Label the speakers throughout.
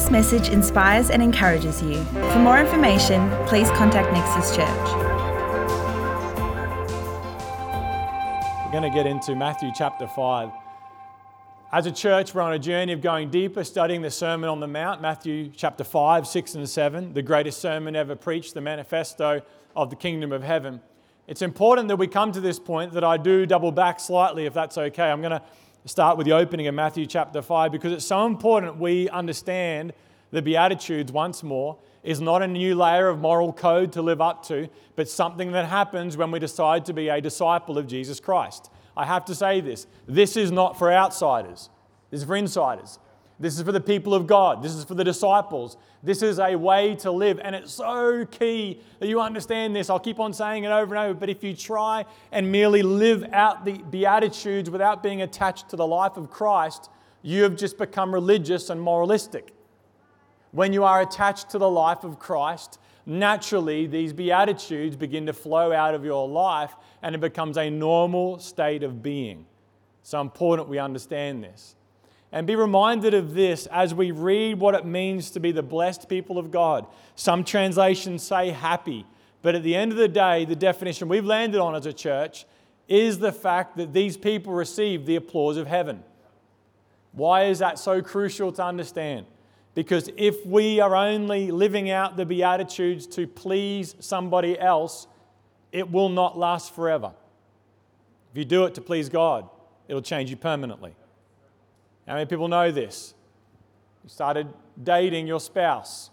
Speaker 1: this message inspires and encourages you. For more information, please contact Nexus Church.
Speaker 2: We're going to get into Matthew chapter 5. As a church, we're on a journey of going deeper, studying the Sermon on the Mount, Matthew chapter 5, 6, and 7, the greatest sermon ever preached, the manifesto of the kingdom of heaven. It's important that we come to this point that I do double back slightly, if that's okay. I'm going to start with the opening of Matthew chapter 5 because it's so important we understand the Beatitudes once more is not a new layer of moral code to live up to, but something that happens when we decide to be a disciple of Jesus Christ. I have to say this this is not for outsiders, this is for insiders. This is for the people of God. This is for the disciples. This is a way to live. And it's so key that you understand this. I'll keep on saying it over and over. But if you try and merely live out the Beatitudes without being attached to the life of Christ, you have just become religious and moralistic. When you are attached to the life of Christ, naturally these Beatitudes begin to flow out of your life and it becomes a normal state of being. So important we understand this. And be reminded of this as we read what it means to be the blessed people of God. Some translations say happy, but at the end of the day, the definition we've landed on as a church is the fact that these people receive the applause of heaven. Why is that so crucial to understand? Because if we are only living out the Beatitudes to please somebody else, it will not last forever. If you do it to please God, it'll change you permanently. How many people know this? You started dating your spouse.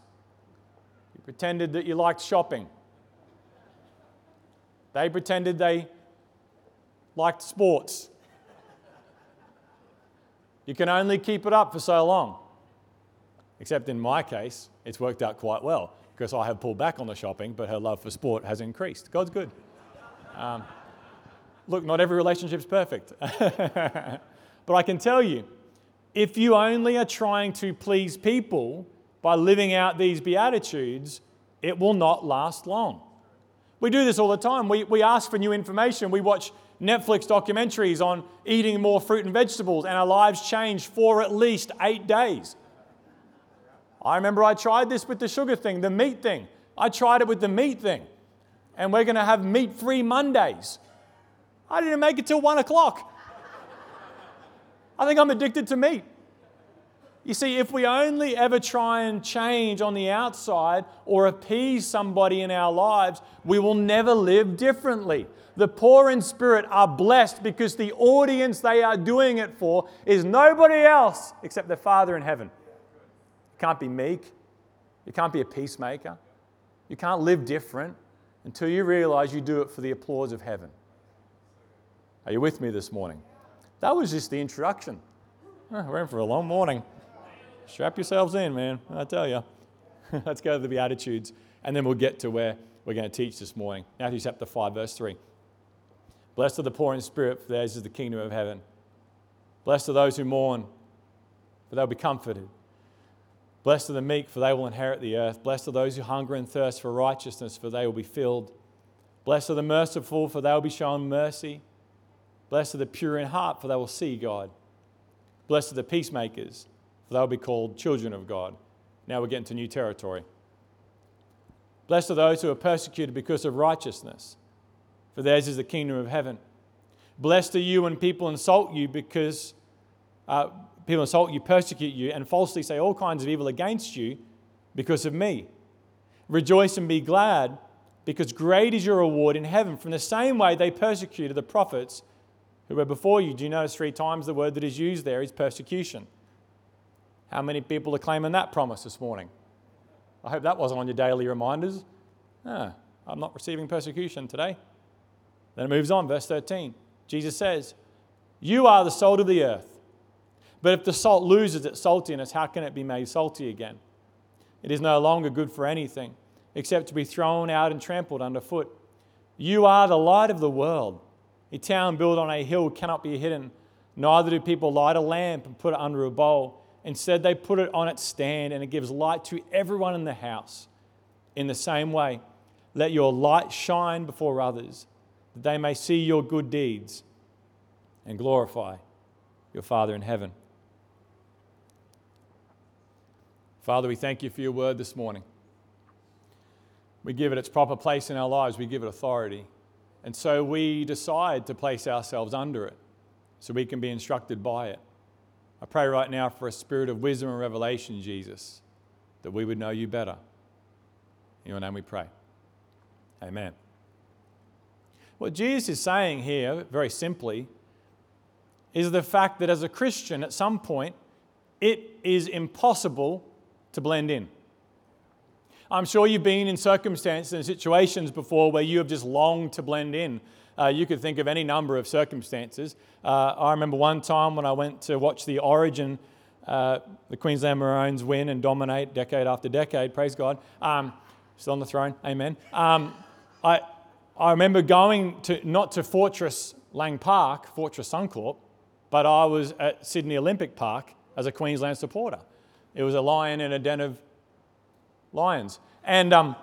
Speaker 2: You pretended that you liked shopping. They pretended they liked sports. You can only keep it up for so long. Except in my case, it's worked out quite well because I have pulled back on the shopping, but her love for sport has increased. God's good. Um, look, not every relationship's perfect. but I can tell you, if you only are trying to please people by living out these Beatitudes, it will not last long. We do this all the time. We, we ask for new information. We watch Netflix documentaries on eating more fruit and vegetables, and our lives change for at least eight days. I remember I tried this with the sugar thing, the meat thing. I tried it with the meat thing, and we're going to have meat free Mondays. I didn't make it till one o'clock. I think I'm addicted to meat. You see, if we only ever try and change on the outside or appease somebody in our lives, we will never live differently. The poor in spirit are blessed because the audience they are doing it for is nobody else except their Father in heaven. You can't be meek. You can't be a peacemaker. You can't live different until you realize you do it for the applause of heaven. Are you with me this morning? That was just the introduction. We're in for a long morning. Strap yourselves in, man. I tell you. Let's go to the Beatitudes, and then we'll get to where we're going to teach this morning. Matthew chapter 5, verse 3. Blessed are the poor in spirit, for theirs is the kingdom of heaven. Blessed are those who mourn, for they'll be comforted. Blessed are the meek, for they will inherit the earth. Blessed are those who hunger and thirst for righteousness, for they will be filled. Blessed are the merciful, for they will be shown mercy. Blessed are the pure in heart, for they will see God. Blessed are the peacemakers, for they will be called children of God. Now we're getting to new territory. Blessed are those who are persecuted because of righteousness, for theirs is the kingdom of heaven. Blessed are you when people insult you because uh, people insult you, persecute you, and falsely say all kinds of evil against you because of me. Rejoice and be glad, because great is your reward in heaven. From the same way they persecuted the prophets who were before you. Do you notice three times the word that is used there is persecution? How many people are claiming that promise this morning? I hope that wasn't on your daily reminders. Ah, I'm not receiving persecution today. Then it moves on, verse 13. Jesus says, You are the salt of the earth. But if the salt loses its saltiness, how can it be made salty again? It is no longer good for anything except to be thrown out and trampled underfoot. You are the light of the world. A town built on a hill cannot be hidden. Neither do people light a lamp and put it under a bowl. Instead, they put it on its stand and it gives light to everyone in the house. In the same way, let your light shine before others, that they may see your good deeds and glorify your Father in heaven. Father, we thank you for your word this morning. We give it its proper place in our lives, we give it authority. And so we decide to place ourselves under it so we can be instructed by it. I pray right now for a spirit of wisdom and revelation, Jesus, that we would know you better. In your name we pray. Amen. What Jesus is saying here, very simply, is the fact that as a Christian, at some point, it is impossible to blend in. I'm sure you've been in circumstances and situations before where you have just longed to blend in. Uh, you could think of any number of circumstances. Uh, I remember one time when I went to watch the Origin, uh, the Queensland Maroons win and dominate decade after decade, praise God. Um, still on the throne, amen. Um, I, I remember going to, not to Fortress Lang Park, Fortress Suncorp, but I was at Sydney Olympic Park as a Queensland supporter. It was a lion in a den of lions. And, um,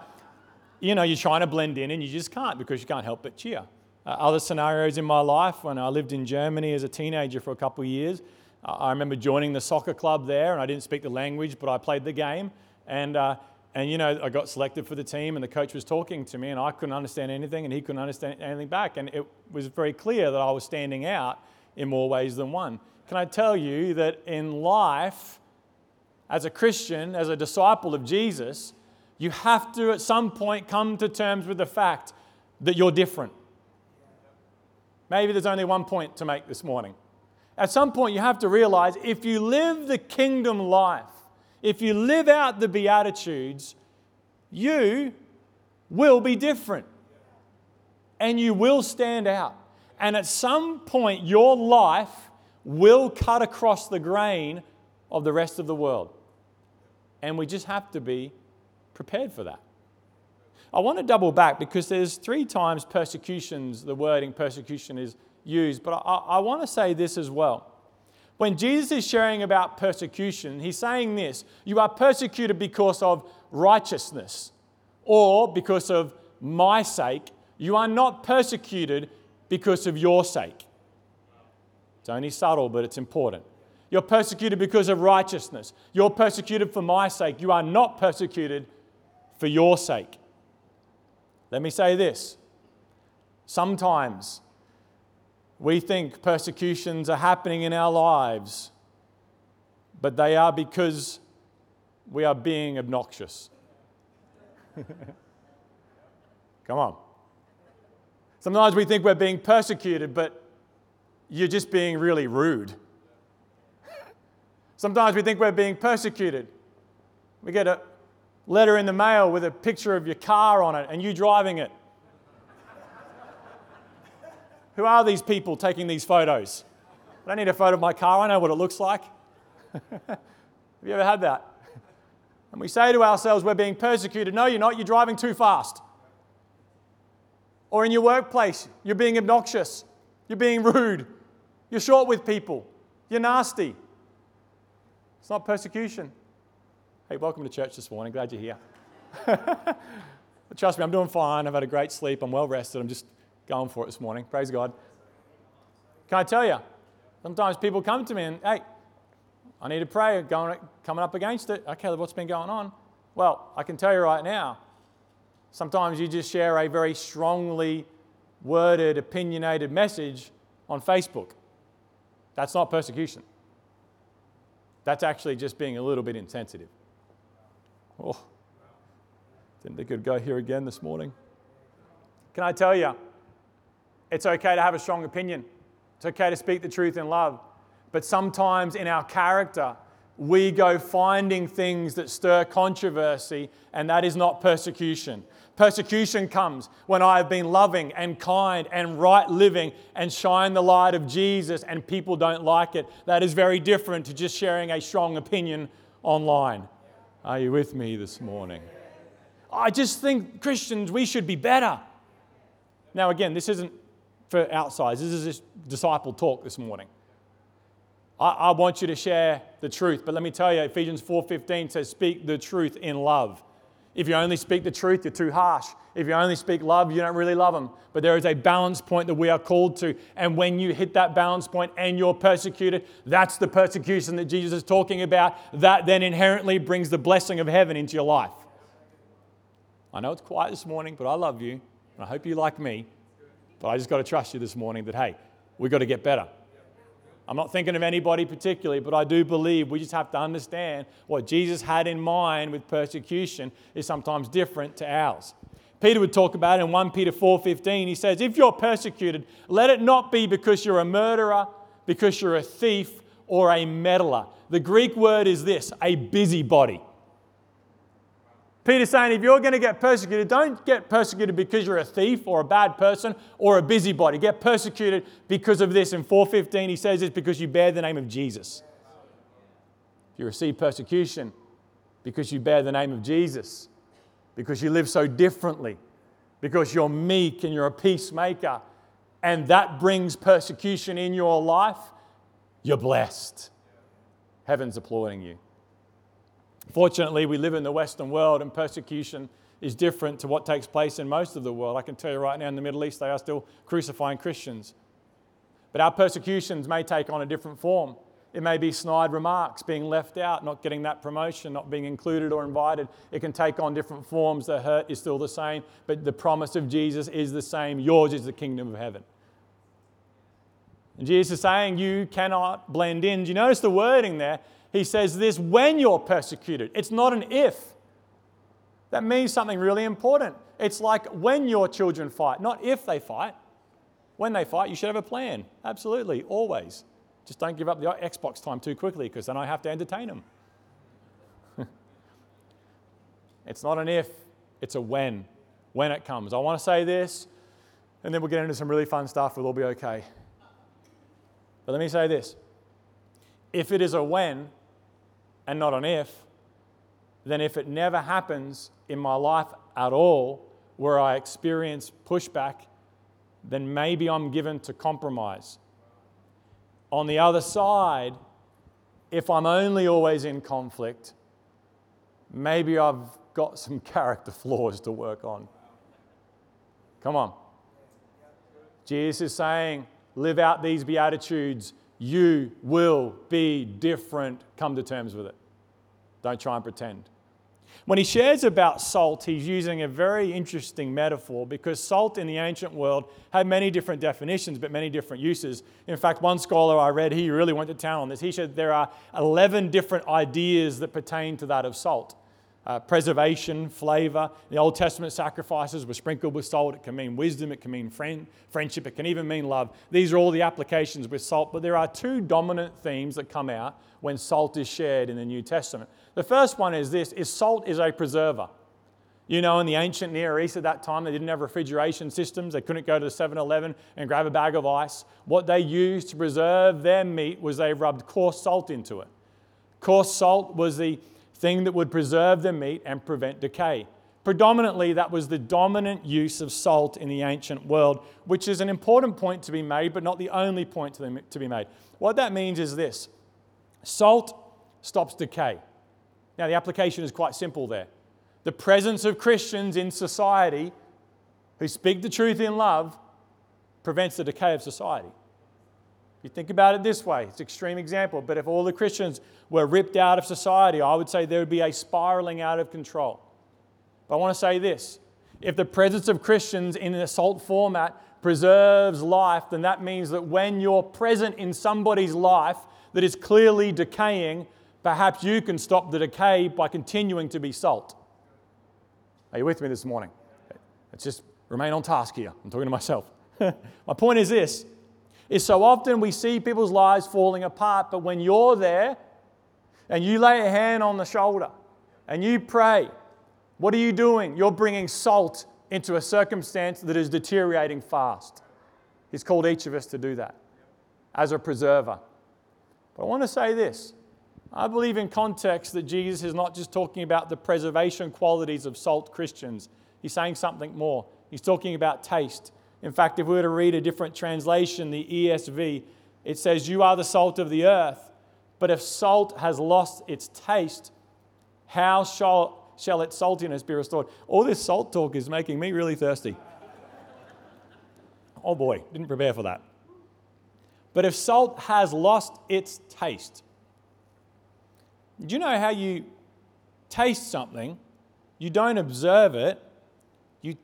Speaker 2: you know, you're trying to blend in and you just can't because you can't help but cheer. Uh, other scenarios in my life, when I lived in Germany as a teenager for a couple of years, uh, I remember joining the soccer club there and I didn't speak the language, but I played the game. And, uh, and, you know, I got selected for the team and the coach was talking to me and I couldn't understand anything and he couldn't understand anything back. And it was very clear that I was standing out in more ways than one. Can I tell you that in life, as a Christian, as a disciple of Jesus, you have to at some point come to terms with the fact that you're different. Maybe there's only one point to make this morning. At some point, you have to realize if you live the kingdom life, if you live out the Beatitudes, you will be different and you will stand out. And at some point, your life will cut across the grain of the rest of the world. And we just have to be prepared for that. I want to double back because there's three times persecutions, the wording persecution is used, but I, I want to say this as well. When Jesus is sharing about persecution, he's saying this you are persecuted because of righteousness or because of my sake. You are not persecuted because of your sake. It's only subtle, but it's important. You're persecuted because of righteousness. You're persecuted for my sake. You are not persecuted for your sake. Let me say this. Sometimes we think persecutions are happening in our lives, but they are because we are being obnoxious. Come on. Sometimes we think we're being persecuted, but you're just being really rude. Sometimes we think we're being persecuted. We get a letter in the mail with a picture of your car on it and you driving it. Who are these people taking these photos? I don't need a photo of my car, I know what it looks like. Have you ever had that? And we say to ourselves, we're being persecuted. No, you're not, you're driving too fast. Or in your workplace, you're being obnoxious, you're being rude, you're short with people, you're nasty. It's not persecution. Hey, welcome to church this morning. Glad you're here. Trust me, I'm doing fine. I've had a great sleep. I'm well rested. I'm just going for it this morning. Praise God. Can I tell you? Sometimes people come to me and, hey, I need to pray, going, coming up against it. Okay, what's been going on? Well, I can tell you right now, Sometimes you just share a very strongly worded, opinionated message on Facebook. That's not persecution. That's actually just being a little bit insensitive. Oh, didn't think it'd go here again this morning. Can I tell you, it's okay to have a strong opinion. It's okay to speak the truth in love. But sometimes in our character, we go finding things that stir controversy, and that is not persecution. Persecution comes when I have been loving and kind and right living and shine the light of Jesus and people don't like it. That is very different to just sharing a strong opinion online. Are you with me this morning? I just think Christians, we should be better. Now, again, this isn't for outsiders, this is just disciple talk this morning. I, I want you to share the truth, but let me tell you, Ephesians 4:15 says, speak the truth in love. If you only speak the truth, you're too harsh. If you only speak love, you don't really love them. But there is a balance point that we are called to. And when you hit that balance point and you're persecuted, that's the persecution that Jesus is talking about. That then inherently brings the blessing of heaven into your life. I know it's quiet this morning, but I love you. And I hope you like me. But I just got to trust you this morning that, hey, we've got to get better. I'm not thinking of anybody particularly, but I do believe we just have to understand what Jesus had in mind with persecution is sometimes different to ours. Peter would talk about it in 1 Peter 4:15. He says, "If you're persecuted, let it not be because you're a murderer, because you're a thief, or a meddler." The Greek word is this, a busybody. Peter's saying if you're going to get persecuted, don't get persecuted because you're a thief or a bad person or a busybody. Get persecuted because of this. In 415, he says it's because you bear the name of Jesus. If you receive persecution because you bear the name of Jesus, because you live so differently, because you're meek and you're a peacemaker, and that brings persecution in your life, you're blessed. Heaven's applauding you. Fortunately, we live in the Western world and persecution is different to what takes place in most of the world. I can tell you right now in the Middle East, they are still crucifying Christians. But our persecutions may take on a different form. It may be snide remarks, being left out, not getting that promotion, not being included or invited. It can take on different forms. The hurt is still the same, but the promise of Jesus is the same. Yours is the kingdom of heaven. And Jesus is saying you cannot blend in. Do you notice the wording there? He says this when you're persecuted. It's not an if. That means something really important. It's like when your children fight, not if they fight. When they fight, you should have a plan. Absolutely, always. Just don't give up the Xbox time too quickly because then I have to entertain them. it's not an if, it's a when. When it comes. I want to say this, and then we'll get into some really fun stuff. We'll all be okay. But let me say this if it is a when, and not an if, then if it never happens in my life at all where I experience pushback, then maybe I'm given to compromise. On the other side, if I'm only always in conflict, maybe I've got some character flaws to work on. Come on. Jesus is saying, live out these Beatitudes you will be different. Come to terms with it. Don't try and pretend. When he shares about salt, he's using a very interesting metaphor because salt in the ancient world had many different definitions, but many different uses. In fact, one scholar I read, he really went to town on this. He said there are 11 different ideas that pertain to that of salt uh, preservation, flavor. The Old Testament sacrifices were sprinkled with salt. It can mean wisdom, it can mean friend, friendship, it can even mean love. These are all the applications with salt, but there are two dominant themes that come out when salt is shared in the New Testament. The first one is this is salt is a preserver. You know, in the ancient Near East at that time, they didn't have refrigeration systems. They couldn't go to the 7 Eleven and grab a bag of ice. What they used to preserve their meat was they rubbed coarse salt into it. Coarse salt was the thing that would preserve the meat and prevent decay. Predominantly, that was the dominant use of salt in the ancient world, which is an important point to be made, but not the only point to be made. What that means is this salt stops decay. Now, the application is quite simple there. The presence of Christians in society who speak the truth in love prevents the decay of society. You think about it this way, it's an extreme example, but if all the Christians were ripped out of society, I would say there would be a spiraling out of control. But I want to say this if the presence of Christians in an assault format preserves life, then that means that when you're present in somebody's life that is clearly decaying, perhaps you can stop the decay by continuing to be salt. Are you with me this morning? Let's just remain on task here. I'm talking to myself. My point is this is so often we see people's lives falling apart, but when you're there and you lay a hand on the shoulder and you pray, what are you doing? You're bringing salt into a circumstance that is deteriorating fast. He's called each of us to do that as a preserver. But I want to say this. I believe in context that Jesus is not just talking about the preservation qualities of salt Christians. He's saying something more. He's talking about taste. In fact, if we were to read a different translation, the ESV, it says, You are the salt of the earth. But if salt has lost its taste, how shall, shall its saltiness be restored. All this salt talk is making me really thirsty. Oh boy, didn't prepare for that. But if salt has lost its taste, do you know how you taste something? You don't observe it, you,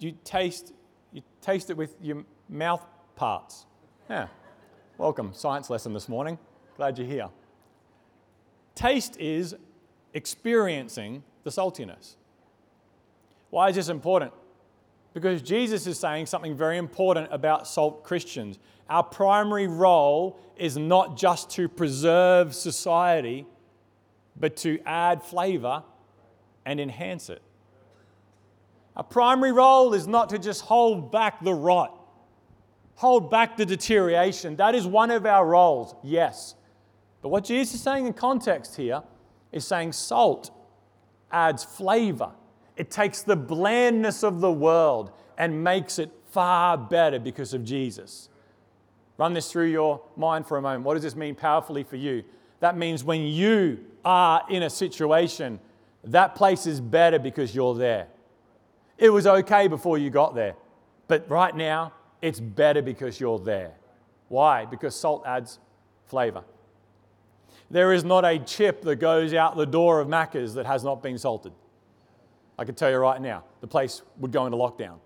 Speaker 2: you, taste, you taste it with your mouth parts. Yeah. Welcome, science lesson this morning. Glad you're here. Taste is experiencing the saltiness. Why is this important? Because Jesus is saying something very important about salt Christians. Our primary role is not just to preserve society, but to add flavor and enhance it. Our primary role is not to just hold back the rot, hold back the deterioration. That is one of our roles, yes. But what Jesus is saying in context here is saying salt adds flavor it takes the blandness of the world and makes it far better because of Jesus. Run this through your mind for a moment. What does this mean powerfully for you? That means when you are in a situation, that place is better because you're there. It was okay before you got there, but right now, it's better because you're there. Why? Because salt adds flavor. There is not a chip that goes out the door of Macca's that has not been salted. I can tell you right now, the place would go into lockdown.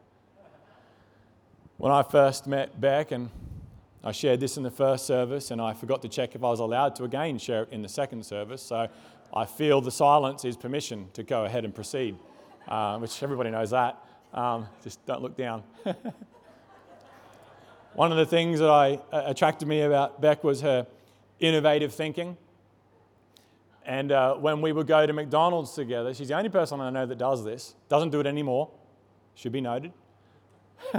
Speaker 2: When I first met Beck, and I shared this in the first service, and I forgot to check if I was allowed to again share it in the second service, so I feel the silence is permission to go ahead and proceed, uh, which everybody knows that. Um, just don't look down. One of the things that I, uh, attracted me about Beck was her innovative thinking. And uh, when we would go to McDonald's together, she's the only person I know that does this, doesn't do it anymore, should be noted.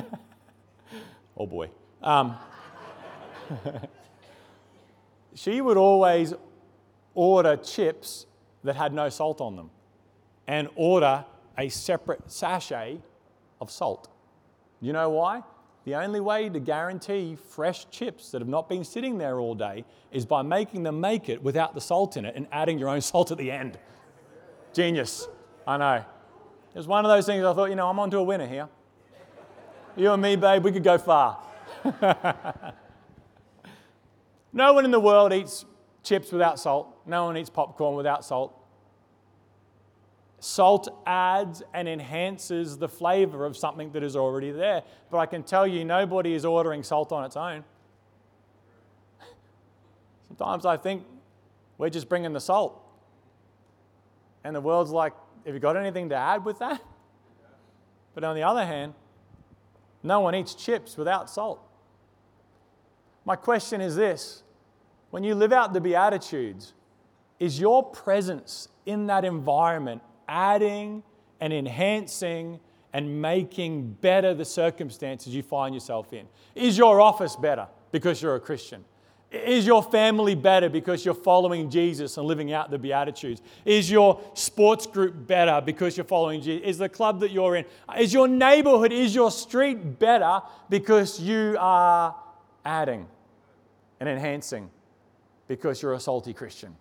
Speaker 2: oh boy. Um, she would always order chips that had no salt on them and order a separate sachet of salt. You know why? The only way to guarantee fresh chips that have not been sitting there all day is by making them make it without the salt in it and adding your own salt at the end. Genius. I know. It was one of those things I thought, you know, I'm onto a winner here. You and me, babe, we could go far. no one in the world eats chips without salt. No one eats popcorn without salt. Salt adds and enhances the flavor of something that is already there. But I can tell you, nobody is ordering salt on its own. Sometimes I think we're just bringing the salt. And the world's like, have you got anything to add with that? But on the other hand, no one eats chips without salt. My question is this when you live out the Beatitudes, is your presence in that environment adding and enhancing and making better the circumstances you find yourself in? Is your office better because you're a Christian? Is your family better because you're following Jesus and living out the Beatitudes? Is your sports group better because you're following Jesus? Is the club that you're in? Is your neighborhood, is your street better because you are adding and enhancing because you're a salty Christian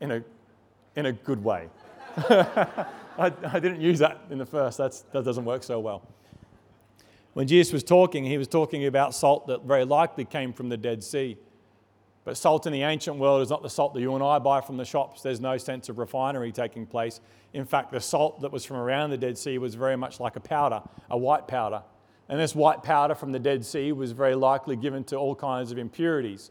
Speaker 2: in a, in a good way? I, I, didn't use that in the first. That's, that doesn't work so well. When Jesus was talking, he was talking about salt that very likely came from the Dead Sea. But salt in the ancient world is not the salt that you and I buy from the shops. There's no sense of refinery taking place. In fact, the salt that was from around the Dead Sea was very much like a powder, a white powder. And this white powder from the Dead Sea was very likely given to all kinds of impurities.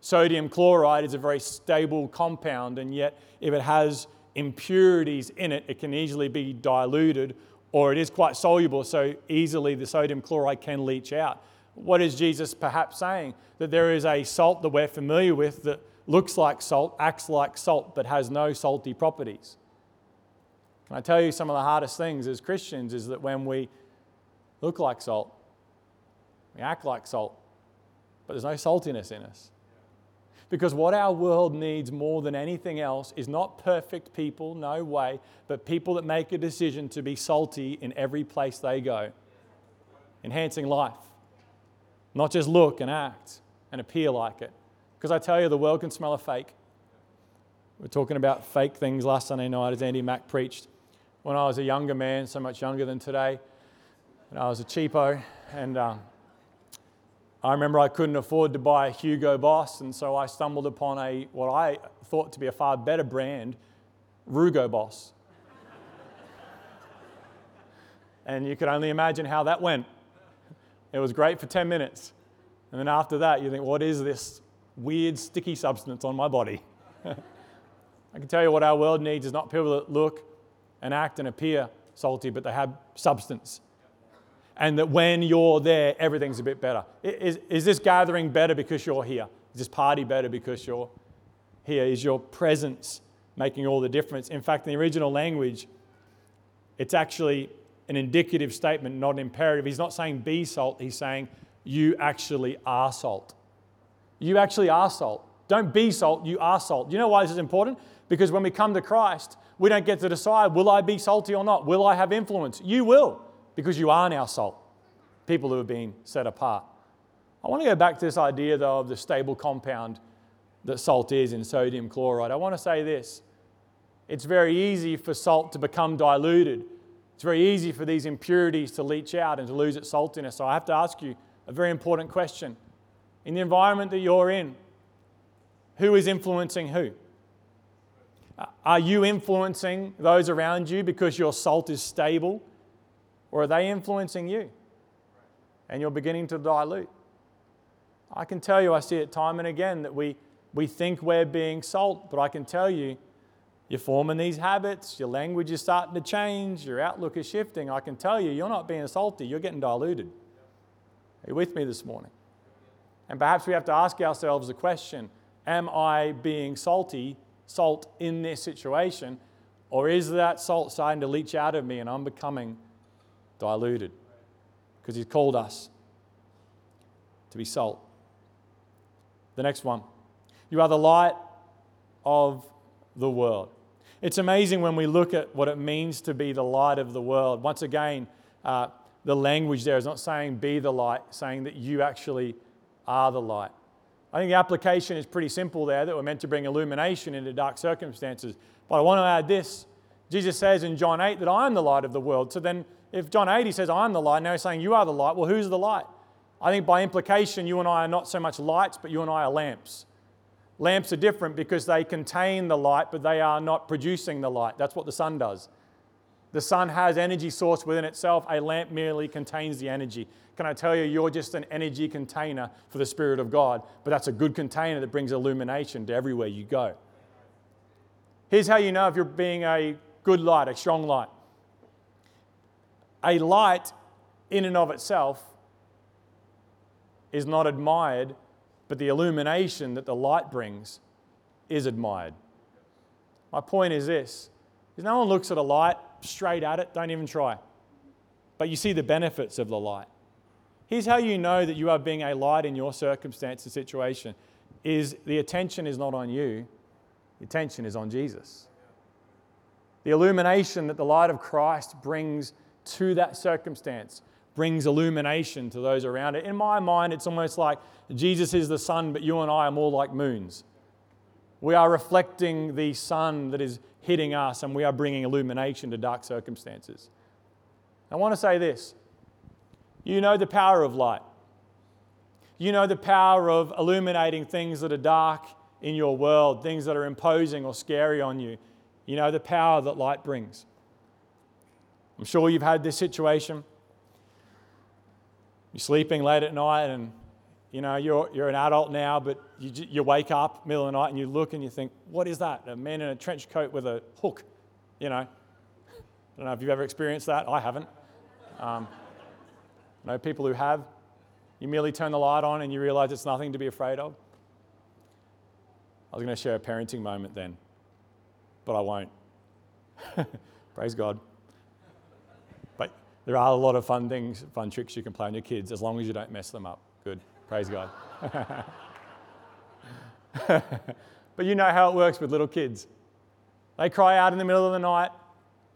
Speaker 2: Sodium chloride is a very stable compound, and yet, if it has impurities in it, it can easily be diluted or it is quite soluble, so easily the sodium chloride can leach out. What is Jesus perhaps saying? That there is a salt that we're familiar with that looks like salt, acts like salt, but has no salty properties. Can I tell you some of the hardest things as Christians is that when we look like salt, we act like salt, but there's no saltiness in us. Because what our world needs more than anything else is not perfect people, no way, but people that make a decision to be salty in every place they go, enhancing life. Not just look and act and appear like it. Because I tell you, the world can smell a fake. We are talking about fake things last Sunday night as Andy Mack preached. when I was a younger man, so much younger than today. And I was a cheapo, and um, I remember I couldn't afford to buy a Hugo Boss, and so I stumbled upon a what I thought to be a far better brand, Rugo Boss. and you could only imagine how that went. It was great for 10 minutes. And then after that, you think, what is this weird sticky substance on my body? I can tell you what our world needs is not people that look and act and appear salty, but they have substance. And that when you're there, everything's a bit better. Is, is this gathering better because you're here? Is this party better because you're here? Is your presence making all the difference? In fact, in the original language, it's actually an indicative statement, not an imperative. He's not saying be salt, he's saying you actually are salt. You actually are salt. Don't be salt, you are salt. You know why this is important? Because when we come to Christ, we don't get to decide, will I be salty or not? Will I have influence? You will, because you are now salt, people who have been set apart. I want to go back to this idea, though, of the stable compound that salt is in sodium chloride. I want to say this it's very easy for salt to become diluted. It's very easy for these impurities to leach out and to lose its saltiness. So I have to ask you a very important question. In the environment that you're in, who is influencing who? Are you influencing those around you because your salt is stable? Or are they influencing you? And you're beginning to dilute. I can tell you, I see it time and again that we, we think we're being salt, but I can tell you, you're forming these habits, your language is starting to change, your outlook is shifting. I can tell you, you're not being salty, you're getting diluted. Are you with me this morning? And perhaps we have to ask ourselves the question Am I being salty, salt in this situation? Or is that salt starting to leach out of me and I'm becoming diluted? Because He's called us to be salt. The next one you are the light of the world. It's amazing when we look at what it means to be the light of the world. Once again, uh, the language there is not saying be the light, saying that you actually are the light. I think the application is pretty simple there that we're meant to bring illumination into dark circumstances. But I want to add this. Jesus says in John 8 that I am the light of the world. So then, if John 8 he says, I am the light, now he's saying, You are the light. Well, who's the light? I think by implication, you and I are not so much lights, but you and I are lamps. Lamps are different because they contain the light, but they are not producing the light. That's what the sun does. The sun has energy source within itself. A lamp merely contains the energy. Can I tell you, you're just an energy container for the Spirit of God, but that's a good container that brings illumination to everywhere you go. Here's how you know if you're being a good light, a strong light. A light, in and of itself, is not admired, but the illumination that the light brings is admired. My point is this is no one looks at a light straight at it, don't even try. But you see the benefits of the light. Here's how you know that you are being a light in your circumstance and situation is the attention is not on you, the attention is on Jesus. The illumination that the light of Christ brings to that circumstance brings illumination to those around it. In my mind, it's almost like Jesus is the sun, but you and I are more like moons. We are reflecting the sun that is hitting us, and we are bringing illumination to dark circumstances. I want to say this you know the power of light. You know the power of illuminating things that are dark in your world, things that are imposing or scary on you. You know the power that light brings. I'm sure you've had this situation. You're sleeping late at night and you know, you're, you're an adult now, but you, you wake up middle of the night and you look and you think, what is that? A man in a trench coat with a hook, you know. I don't know if you've ever experienced that. I haven't. Um, I know people who have. You merely turn the light on and you realize it's nothing to be afraid of. I was going to share a parenting moment then, but I won't. Praise God. There are a lot of fun things, fun tricks you can play on your kids as long as you don't mess them up. Good. Praise God. but you know how it works with little kids. They cry out in the middle of the night.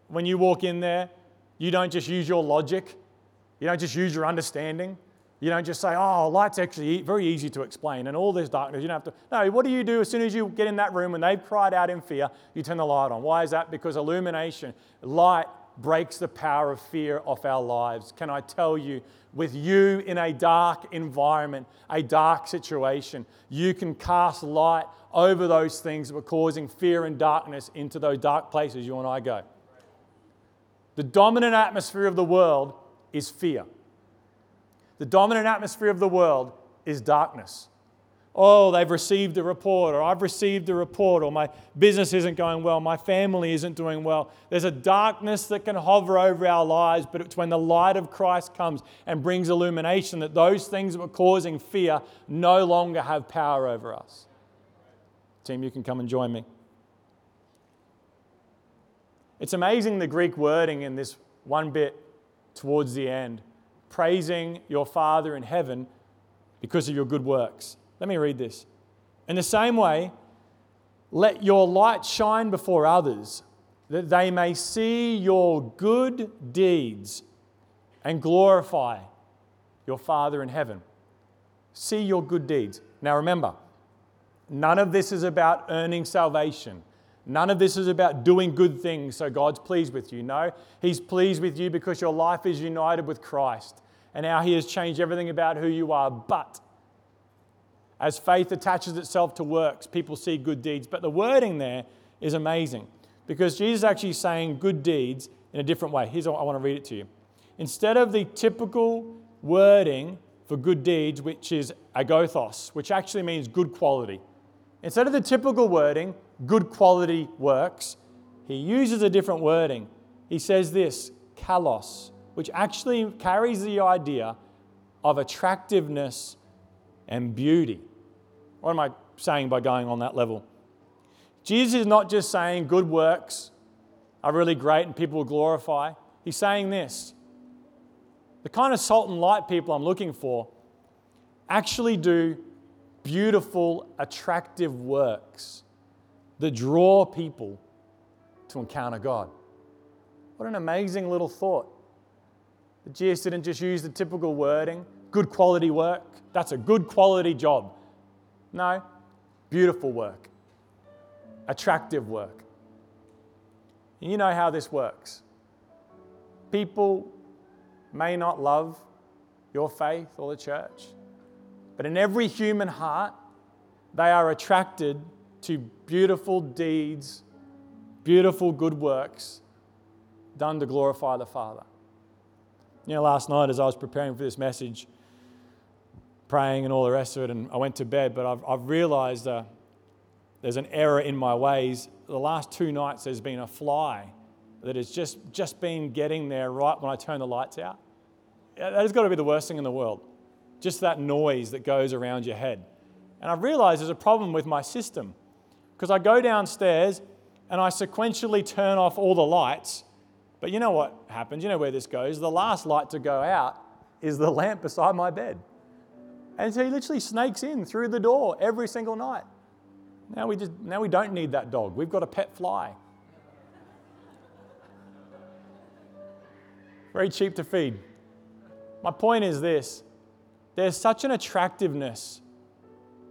Speaker 2: When you walk in there, you don't just use your logic, you don't just use your understanding. You don't just say, oh, light's actually very easy to explain and all this darkness. You don't have to. No, what do you do as soon as you get in that room and they've cried out in fear? You turn the light on. Why is that? Because illumination, light breaks the power of fear off our lives. Can I tell you, with you in a dark environment, a dark situation, you can cast light over those things that were causing fear and darkness into those dark places you and I go. The dominant atmosphere of the world is fear. The dominant atmosphere of the world is darkness oh, they've received a report, or I've received a report, or my business isn't going well, my family isn't doing well. There's a darkness that can hover over our lives, but it's when the light of Christ comes and brings illumination that those things that were causing fear no longer have power over us. Team, you can come and join me. It's amazing the Greek wording in this one bit towards the end praising your Father in heaven because of your good works. Let me read this. In the same way, let your light shine before others, that they may see your good deeds and glorify your Father in heaven. See your good deeds. Now remember, none of this is about earning salvation. None of this is about doing good things so God's pleased with you. No, He's pleased with you because your life is united with Christ and now He has changed everything about who you are. But as faith attaches itself to works, people see good deeds. But the wording there is amazing because Jesus is actually saying good deeds in a different way. Here's what I want to read it to you. Instead of the typical wording for good deeds, which is agathos, which actually means good quality, instead of the typical wording, good quality works, he uses a different wording. He says this, kalos, which actually carries the idea of attractiveness and beauty. What am I saying by going on that level? Jesus is not just saying good works are really great and people will glorify. He's saying this the kind of salt and light people I'm looking for actually do beautiful, attractive works that draw people to encounter God. What an amazing little thought. That Jesus didn't just use the typical wording, good quality work. That's a good quality job. No, beautiful work, attractive work. You know how this works. People may not love your faith or the church, but in every human heart, they are attracted to beautiful deeds, beautiful good works done to glorify the Father. You know, last night as I was preparing for this message, praying and all the rest of it, and I went to bed. But I've, I've realized uh, there's an error in my ways. The last two nights, there's been a fly that has just, just been getting there right when I turn the lights out. That has got to be the worst thing in the world. Just that noise that goes around your head. And I've realized there's a problem with my system because I go downstairs and I sequentially turn off all the lights. But you know what happens? You know where this goes. The last light to go out is the lamp beside my bed. And so he literally snakes in through the door every single night. Now we, just, now we don't need that dog. We've got a pet fly. Very cheap to feed. My point is this there's such an attractiveness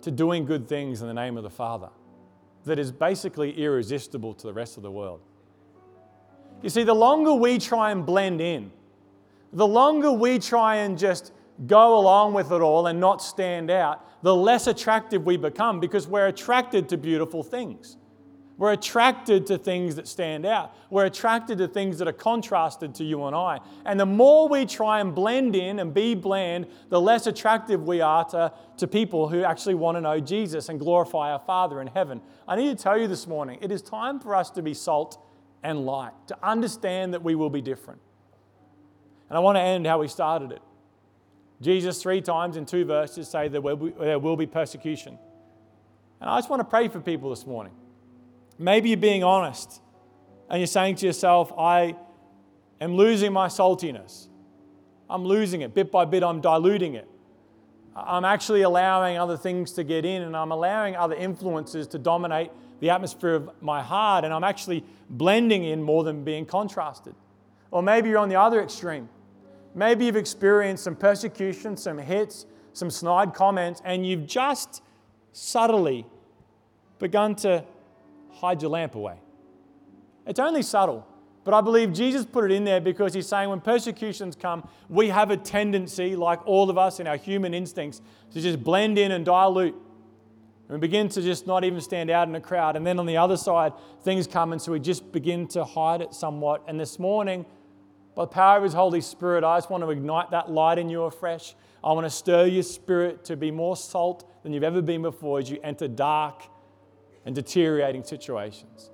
Speaker 2: to doing good things in the name of the Father that is basically irresistible to the rest of the world. You see, the longer we try and blend in, the longer we try and just go along with it all and not stand out, the less attractive we become because we're attracted to beautiful things. We're attracted to things that stand out. We're attracted to things that are contrasted to you and I. And the more we try and blend in and be bland, the less attractive we are to, to people who actually want to know Jesus and glorify our Father in heaven. I need to tell you this morning it is time for us to be salt and light, to understand that we will be different. And I want to end how we started it. Jesus, three times in two verses, say be, there will be persecution. And I just want to pray for people this morning. Maybe you're being honest and you're saying to yourself, I am losing my saltiness. I'm losing it. Bit by bit, I'm diluting it. I'm actually allowing other things to get in and I'm allowing other influences to dominate the atmosphere of my heart and I'm actually blending in more than being contrasted. Or maybe you're on the other extreme Maybe you've experienced some persecution, some hits, some snide comments, and you've just subtly begun to hide your lamp away. It's only subtle, But I believe Jesus put it in there because he's saying when persecutions come, we have a tendency, like all of us in our human instincts, to just blend in and dilute. And we begin to just not even stand out in a crowd. And then on the other side, things come, and so we just begin to hide it somewhat. And this morning, by the power of His Holy Spirit, I just want to ignite that light in you afresh. I want to stir your spirit to be more salt than you've ever been before as you enter dark and deteriorating situations.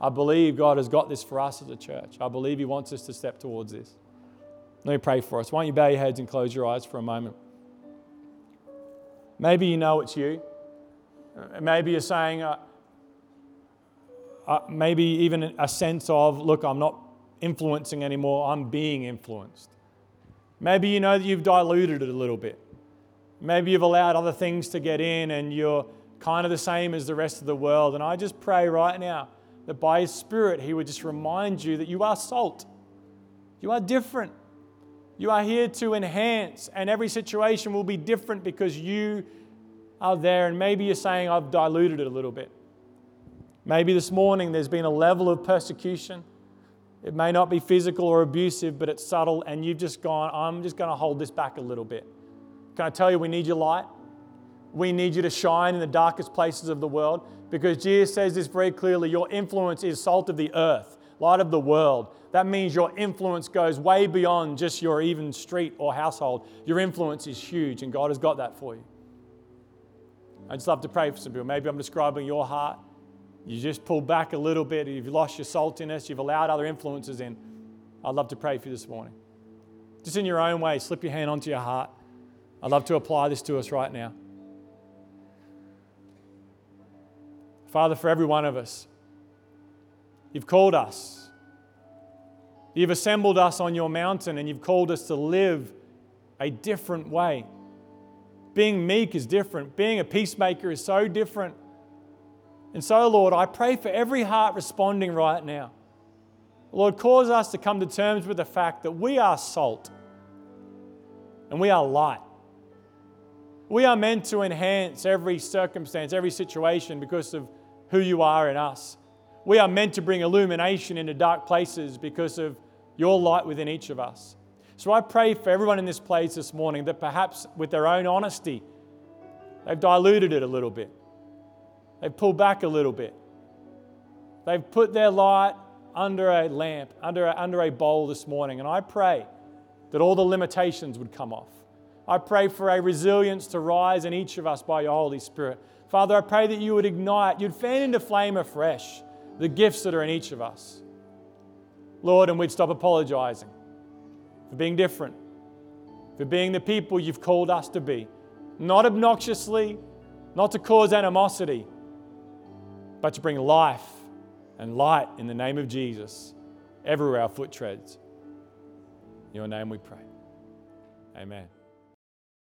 Speaker 2: I believe God has got this for us as a church. I believe He wants us to step towards this. Let me pray for us. Why don't you bow your heads and close your eyes for a moment? Maybe you know it's you. Uh, maybe you're saying, uh, uh, maybe even a sense of, look, I'm not influencing anymore, I'm being influenced. Maybe you know that you've diluted it a little bit. Maybe you've allowed other things to get in and you're kind of the same as the rest of the world. And I just pray right now that by His Spirit, He would just remind you that you are salt. You are different. You are here to enhance, and every situation will be different because you are there. And maybe you're saying, I've diluted it a little bit. Maybe this morning there's been a level of persecution. It may not be physical or abusive, but it's subtle, and you've just gone, I'm just going to hold this back a little bit. Can I tell you, we need your light? We need you to shine in the darkest places of the world because Jesus says this very clearly your influence is salt of the earth, light of the world. That means your influence goes way beyond just your even street or household. Your influence is huge, and God has got that for you. I'd just love to pray for some people. Maybe I'm describing your heart. You just pulled back a little bit. You've lost your saltiness. You've allowed other influences in. I'd love to pray for you this morning. Just in your own way, slip your hand onto your heart. I'd love to apply this to us right now. Father, for every one of us, you've called us. You've assembled us on your mountain and you've called us to live a different way. Being meek is different, being a peacemaker is so different. And so, Lord, I pray for every heart responding right now. Lord, cause us to come to terms with the fact that we are salt and we are light. We are meant to enhance every circumstance, every situation because of who you are in us. We are meant to bring illumination into dark places because of your light within each of us. So I pray for everyone in this place this morning that perhaps with their own honesty, they've diluted it a little bit. They've pulled back a little bit. They've put their light under a lamp, under a, under a bowl this morning. And I pray that all the limitations would come off. I pray for a resilience to rise in each of us by your Holy Spirit. Father, I pray that you would ignite, you'd fan into flame afresh the gifts that are in each of us. Lord, and we'd stop apologizing for being different, for being the people you've called us to be. Not obnoxiously, not to cause animosity, but to bring life and light in the name of Jesus everywhere our foot treads. In your name we pray. Amen.